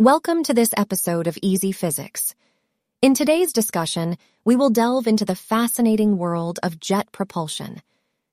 Welcome to this episode of Easy Physics. In today's discussion, we will delve into the fascinating world of jet propulsion.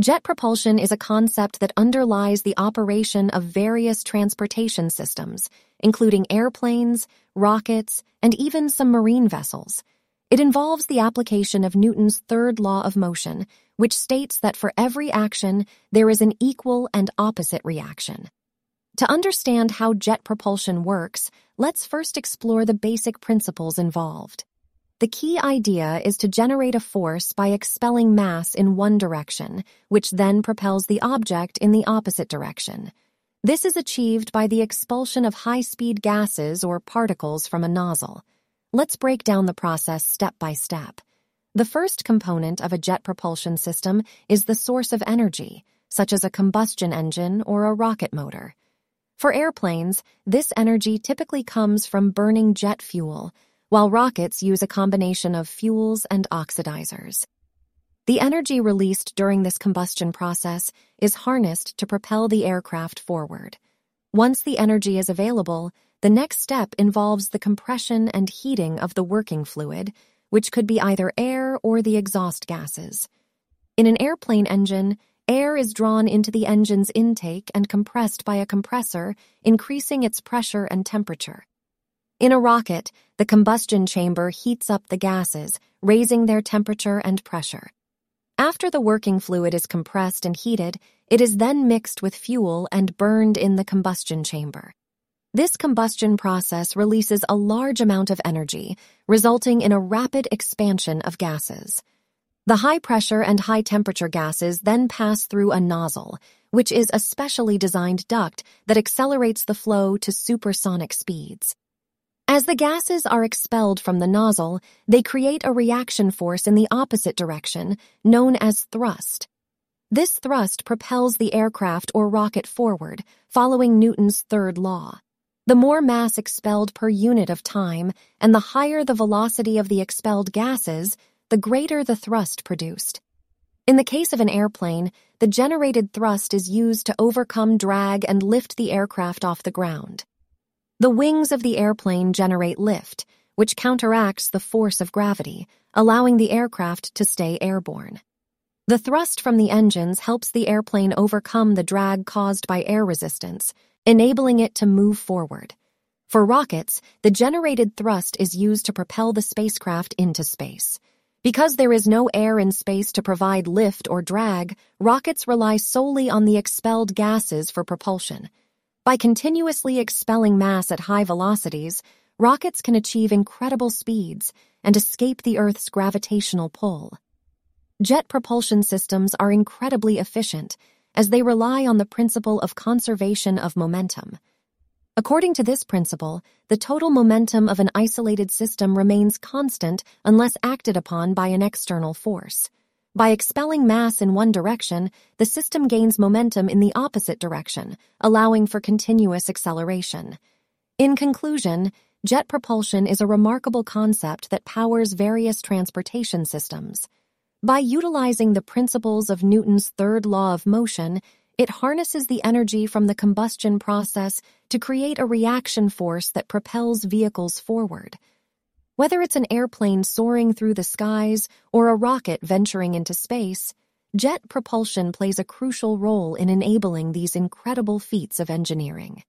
Jet propulsion is a concept that underlies the operation of various transportation systems, including airplanes, rockets, and even some marine vessels. It involves the application of Newton's third law of motion, which states that for every action, there is an equal and opposite reaction. To understand how jet propulsion works, let's first explore the basic principles involved. The key idea is to generate a force by expelling mass in one direction, which then propels the object in the opposite direction. This is achieved by the expulsion of high-speed gases or particles from a nozzle. Let's break down the process step by step. The first component of a jet propulsion system is the source of energy, such as a combustion engine or a rocket motor. For airplanes, this energy typically comes from burning jet fuel, while rockets use a combination of fuels and oxidizers. The energy released during this combustion process is harnessed to propel the aircraft forward. Once the energy is available, the next step involves the compression and heating of the working fluid, which could be either air or the exhaust gases. In an airplane engine, Air is drawn into the engine's intake and compressed by a compressor, increasing its pressure and temperature. In a rocket, the combustion chamber heats up the gases, raising their temperature and pressure. After the working fluid is compressed and heated, it is then mixed with fuel and burned in the combustion chamber. This combustion process releases a large amount of energy, resulting in a rapid expansion of gases. The high pressure and high temperature gases then pass through a nozzle, which is a specially designed duct that accelerates the flow to supersonic speeds. As the gases are expelled from the nozzle, they create a reaction force in the opposite direction, known as thrust. This thrust propels the aircraft or rocket forward, following Newton's third law. The more mass expelled per unit of time, and the higher the velocity of the expelled gases, the greater the thrust produced. In the case of an airplane, the generated thrust is used to overcome drag and lift the aircraft off the ground. The wings of the airplane generate lift, which counteracts the force of gravity, allowing the aircraft to stay airborne. The thrust from the engines helps the airplane overcome the drag caused by air resistance, enabling it to move forward. For rockets, the generated thrust is used to propel the spacecraft into space. Because there is no air in space to provide lift or drag, rockets rely solely on the expelled gases for propulsion. By continuously expelling mass at high velocities, rockets can achieve incredible speeds and escape the Earth's gravitational pull. Jet propulsion systems are incredibly efficient as they rely on the principle of conservation of momentum. According to this principle, the total momentum of an isolated system remains constant unless acted upon by an external force. By expelling mass in one direction, the system gains momentum in the opposite direction, allowing for continuous acceleration. In conclusion, jet propulsion is a remarkable concept that powers various transportation systems. By utilizing the principles of Newton's third law of motion, it harnesses the energy from the combustion process to create a reaction force that propels vehicles forward. Whether it's an airplane soaring through the skies or a rocket venturing into space, jet propulsion plays a crucial role in enabling these incredible feats of engineering.